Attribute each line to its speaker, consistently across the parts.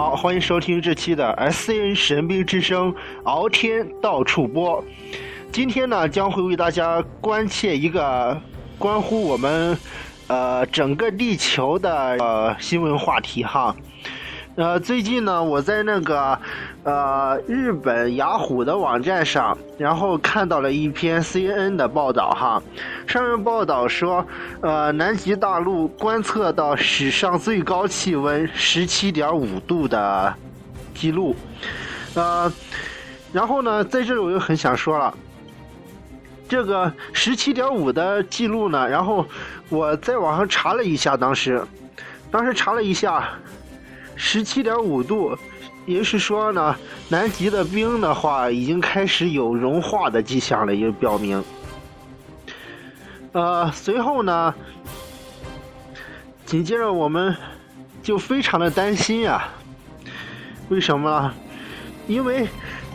Speaker 1: 好，欢迎收听这期的 S N 神兵之声，敖天到处播。今天呢，将会为大家关切一个关乎我们呃整个地球的呃新闻话题哈。呃，最近呢，我在那个呃日本雅虎的网站上，然后看到了一篇 CNN 的报道哈。上面报道说，呃，南极大陆观测到史上最高气温十七点五度的记录。呃，然后呢，在这里我就很想说了，这个十七点五的记录呢，然后我在网上查了一下，当时，当时查了一下。十七点五度，也就是说呢，南极的冰的话已经开始有融化的迹象了，也表明。呃，随后呢，紧接着我们就非常的担心啊，为什么？因为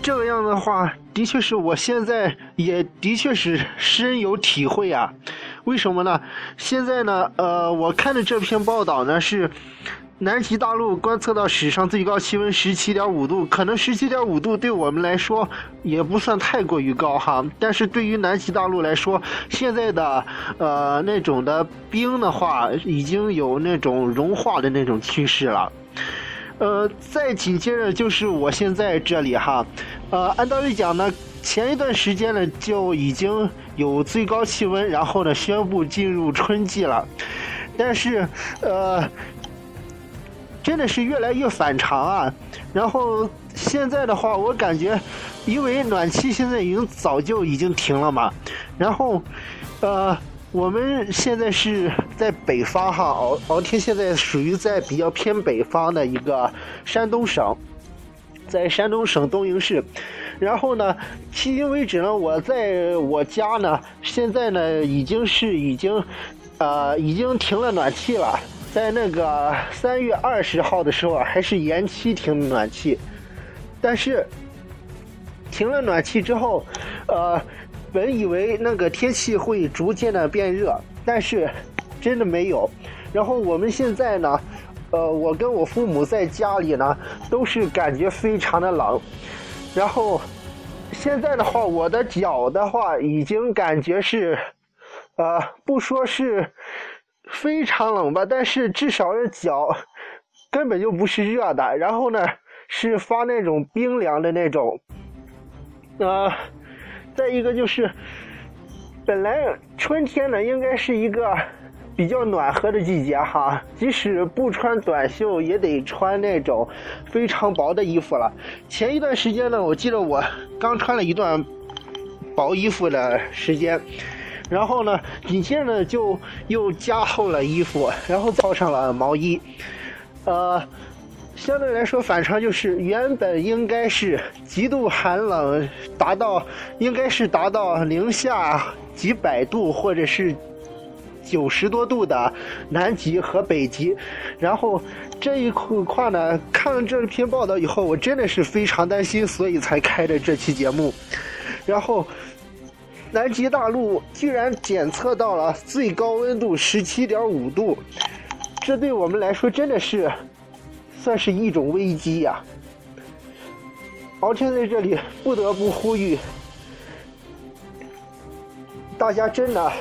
Speaker 1: 这个样的话，的确是我现在也的确是深有体会啊。为什么呢？现在呢，呃，我看的这篇报道呢是。南极大陆观测到史上最高气温十七点五度，可能十七点五度对我们来说也不算太过于高哈，但是对于南极大陆来说，现在的呃那种的冰的话，已经有那种融化的那种趋势了。呃，再紧接着就是我现在这里哈，呃，按道理讲呢，前一段时间呢就已经有最高气温，然后呢宣布进入春季了，但是呃。真的是越来越反常啊！然后现在的话，我感觉，因为暖气现在已经早就已经停了嘛。然后，呃，我们现在是在北方哈，敖敖天现在属于在比较偏北方的一个山东省，在山东省东营市。然后呢，迄今为止呢，我在我家呢，现在呢已经是已经，呃，已经停了暖气了。在那个三月二十号的时候，还是延期停暖气，但是停了暖气之后，呃，本以为那个天气会逐渐的变热，但是真的没有。然后我们现在呢，呃，我跟我父母在家里呢，都是感觉非常的冷。然后现在的话，我的脚的话，已经感觉是，呃，不说是。非常冷吧，但是至少是脚根本就不是热的，然后呢是发那种冰凉的那种。呃，再一个就是，本来春天呢应该是一个比较暖和的季节哈，即使不穿短袖也得穿那种非常薄的衣服了。前一段时间呢，我记得我刚穿了一段薄衣服的时间。然后呢，紧接着呢就又加厚了衣服，然后套上了毛衣，呃，相对来说反常就是原本应该是极度寒冷，达到应该是达到零下几百度或者是九十多度的南极和北极，然后这一块呢，看了这篇报道以后，我真的是非常担心，所以才开的这期节目，然后。南极大陆居然检测到了最高温度十七点五度，这对我们来说真的是算是一种危机呀！敖天在这里不得不呼吁大家，真的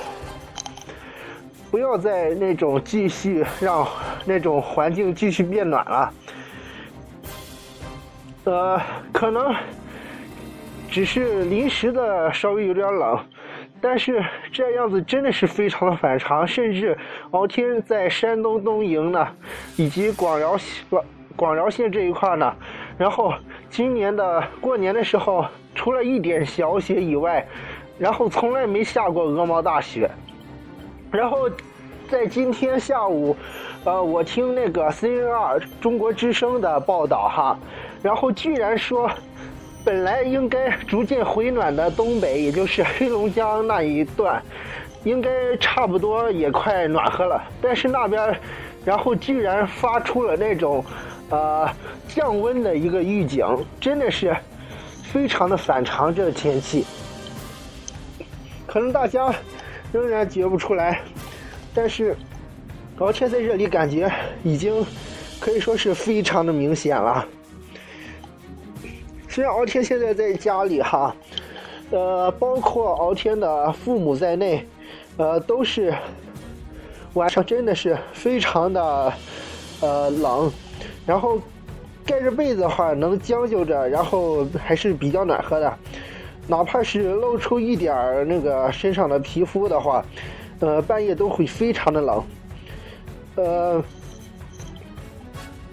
Speaker 1: 不要再那种继续让那种环境继续变暖了。呃，可能。只是临时的稍微有点冷，但是这样子真的是非常的反常，甚至敖天在山东东营呢，以及广饶广广辽县这一块呢，然后今年的过年的时候，除了一点小雪以外，然后从来没下过鹅毛大雪，然后在今天下午，呃，我听那个 CNR 中国之声的报道哈，然后居然说。本来应该逐渐回暖的东北，也就是黑龙江那一段，应该差不多也快暖和了。但是那边，然后居然发出了那种，呃，降温的一个预警，真的是非常的反常。这个天气，可能大家仍然觉不出来，但是，而且在这里感觉已经可以说是非常的明显了。虽然敖天现在在家里哈，呃，包括敖天的父母在内，呃，都是晚上真的是非常的呃冷，然后盖着被子的话能将就着，然后还是比较暖和的。哪怕是露出一点儿那个身上的皮肤的话，呃，半夜都会非常的冷。呃，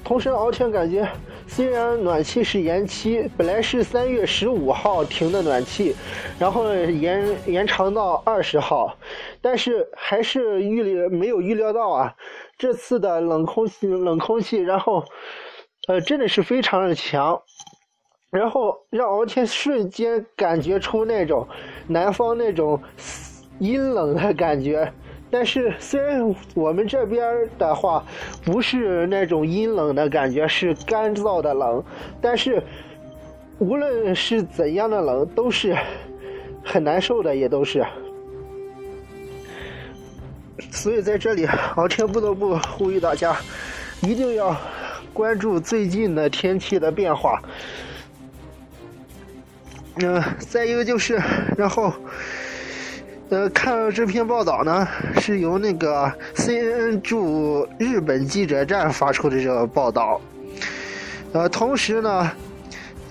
Speaker 1: 同时敖天感觉，虽然暖气是延期，本来是三月十五号停的暖气，然后延延长到二十号，但是还是预料没有预料到啊，这次的冷空气冷空气，然后，呃，真的是非常的强。然后让敖天瞬间感觉出那种 南方那种 阴冷的感觉，但是虽然我们这边的话不是那种阴冷的感觉，是干燥的冷，但是无论是怎样的冷，都是很难受的，也都是。所以在这里，敖天不得不呼吁大家，一定要关注最近的天气的变化。嗯，再一个就是，然后，呃，看了这篇报道呢，是由那个 CNN 驻日本记者站发出的这个报道，呃，同时呢，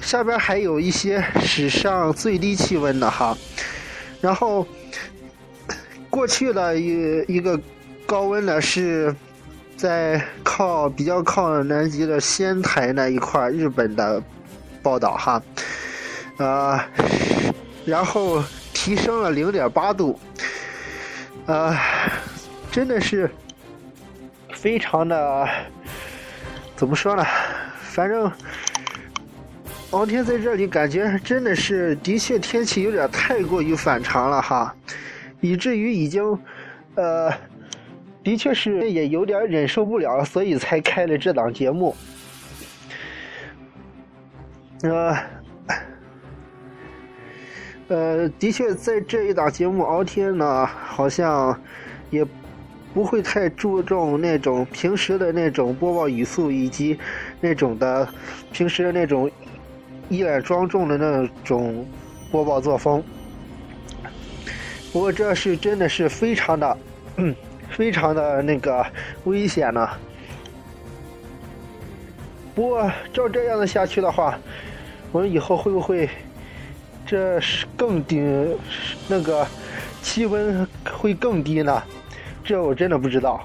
Speaker 1: 下边还有一些史上最低气温的哈，然后，过去的一一个高温呢是在靠比较靠南极的仙台那一块日本的报道哈。啊，然后提升了零点八度，啊，真的是非常的，怎么说呢？反正王天在这里感觉真的是，的确天气有点太过于反常了哈，以至于已经，呃，的确是也有点忍受不了，所以才开了这档节目，呃。呃，的确，在这一档节目，敖天呢，好像也不会太注重那种平时的那种播报语速，以及那种的平时的那种一脸庄重的那种播报作风。不过，这是真的是非常的，非常的那个危险呢。不过，照这样的下去的话，我们以后会不会？这是更低，那个气温会更低呢，这我真的不知道。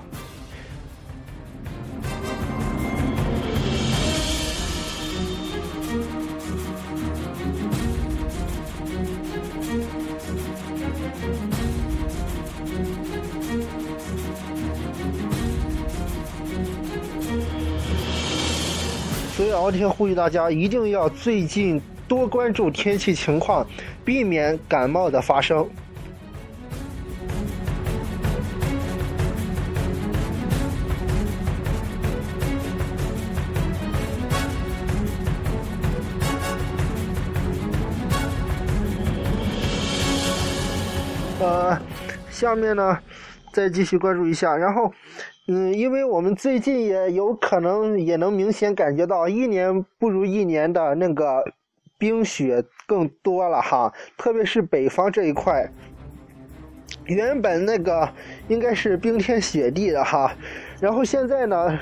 Speaker 1: 所以敖天呼吁大家一定要最近。多关注天气情况，避免感冒的发生。呃，下面呢，再继续关注一下。然后，嗯，因为我们最近也有可能也能明显感觉到一年不如一年的那个。冰雪更多了哈，特别是北方这一块，原本那个应该是冰天雪地的哈，然后现在呢，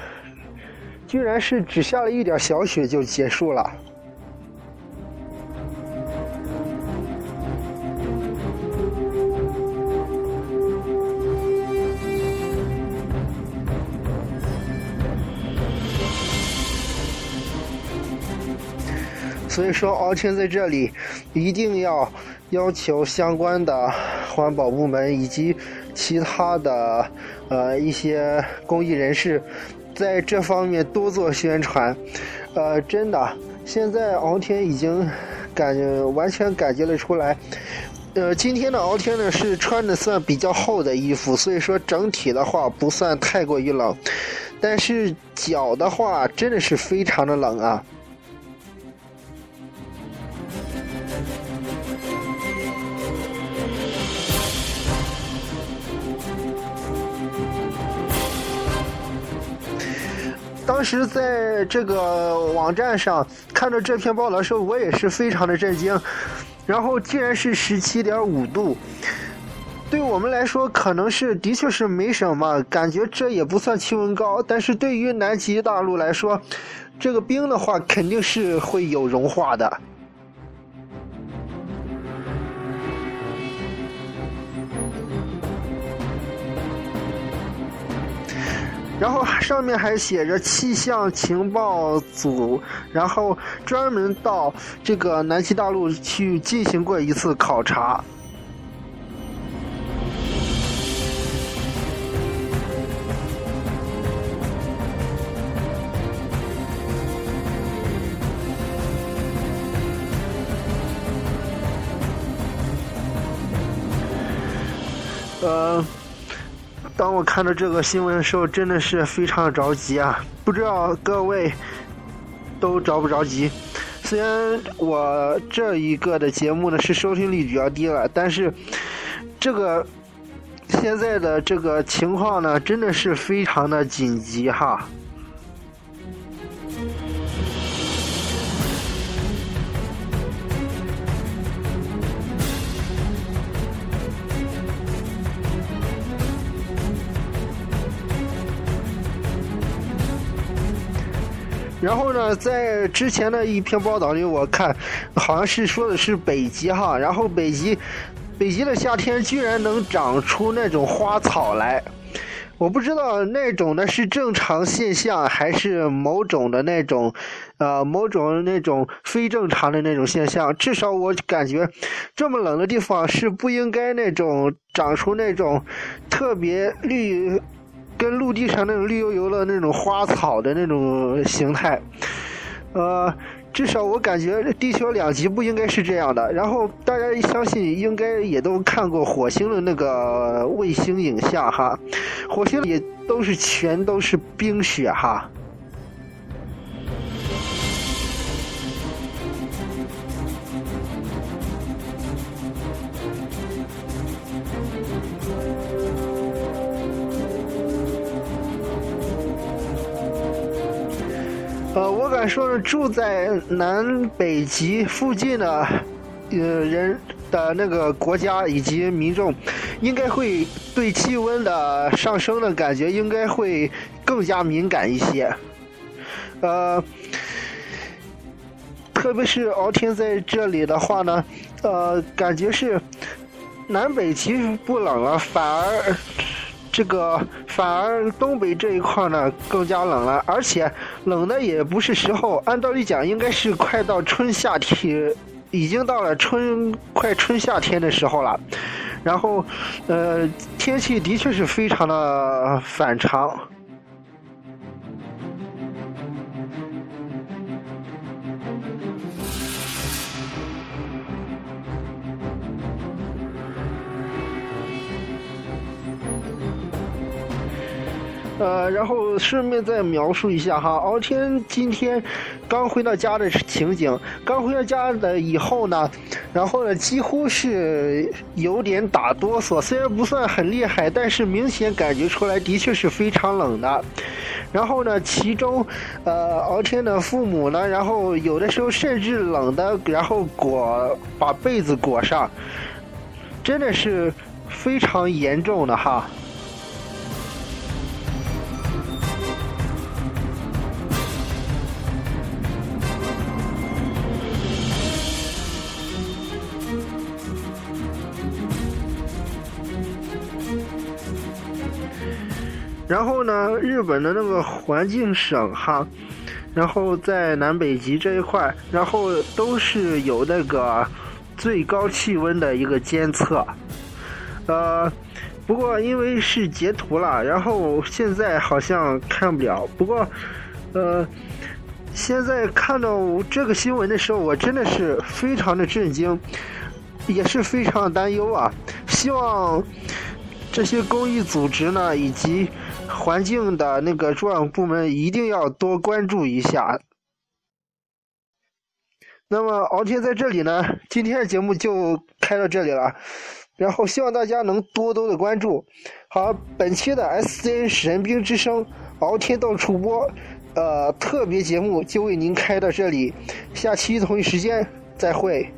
Speaker 1: 居然是只下了一点小雪就结束了。所以说，敖天在这里一定要要求相关的环保部门以及其他的呃一些公益人士，在这方面多做宣传。呃，真的，现在敖天已经感觉完全感觉了出来。呃，今天的敖天呢是穿的算比较厚的衣服，所以说整体的话不算太过于冷，但是脚的话真的是非常的冷啊。当时在这个网站上看到这篇报道的时候，我也是非常的震惊。然后竟然是十七点五度，对我们来说可能是的确是没什么，感觉这也不算气温高。但是对于南极大陆来说，这个冰的话肯定是会有融化的。然后上面还写着气象情报组，然后专门到这个南极大陆去进行过一次考察。当我看到这个新闻的时候，真的是非常的着急啊！不知道各位都着不着急？虽然我这一个的节目呢是收听率比较低了，但是这个现在的这个情况呢，真的是非常的紧急哈。然后呢，在之前的一篇报道里，我看好像是说的是北极哈，然后北极，北极的夏天居然能长出那种花草来，我不知道那种的是正常现象，还是某种的那种，呃，某种那种非正常的那种现象。至少我感觉，这么冷的地方是不应该那种长出那种特别绿。跟陆地上那种绿油油的那种花草的那种形态，呃，至少我感觉地球两极不应该是这样的。然后大家相信应该也都看过火星的那个卫星影像哈，火星也都是全都是冰雪哈。敢说是住在南北极附近的，呃人的那个国家以及民众，应该会对气温的上升的感觉应该会更加敏感一些。呃，特别是敖天在这里的话呢，呃，感觉是南北极不冷了，反而。这个反而东北这一块呢更加冷了，而且冷的也不是时候。按道理讲，应该是快到春夏天，已经到了春快春夏天的时候了。然后，呃，天气的确是非常的反常。呃，然后顺便再描述一下哈，敖天今天刚回到家的情景。刚回到家的以后呢，然后呢，几乎是有点打哆嗦，虽然不算很厉害，但是明显感觉出来的确是非常冷的。然后呢，其中，呃，敖天的父母呢，然后有的时候甚至冷的，然后裹把被子裹上，真的是非常严重的哈。然后呢，日本的那个环境省哈，然后在南北极这一块，然后都是有那个最高气温的一个监测，呃，不过因为是截图了，然后现在好像看不了。不过，呃，现在看到这个新闻的时候，我真的是非常的震惊，也是非常的担忧啊！希望这些公益组织呢，以及环境的那个主管部门一定要多关注一下。那么敖天在这里呢，今天的节目就开到这里了，然后希望大家能多多的关注。好，本期的 S C N 神兵之声敖天到处播呃特别节目就为您开到这里，下期同一时间再会。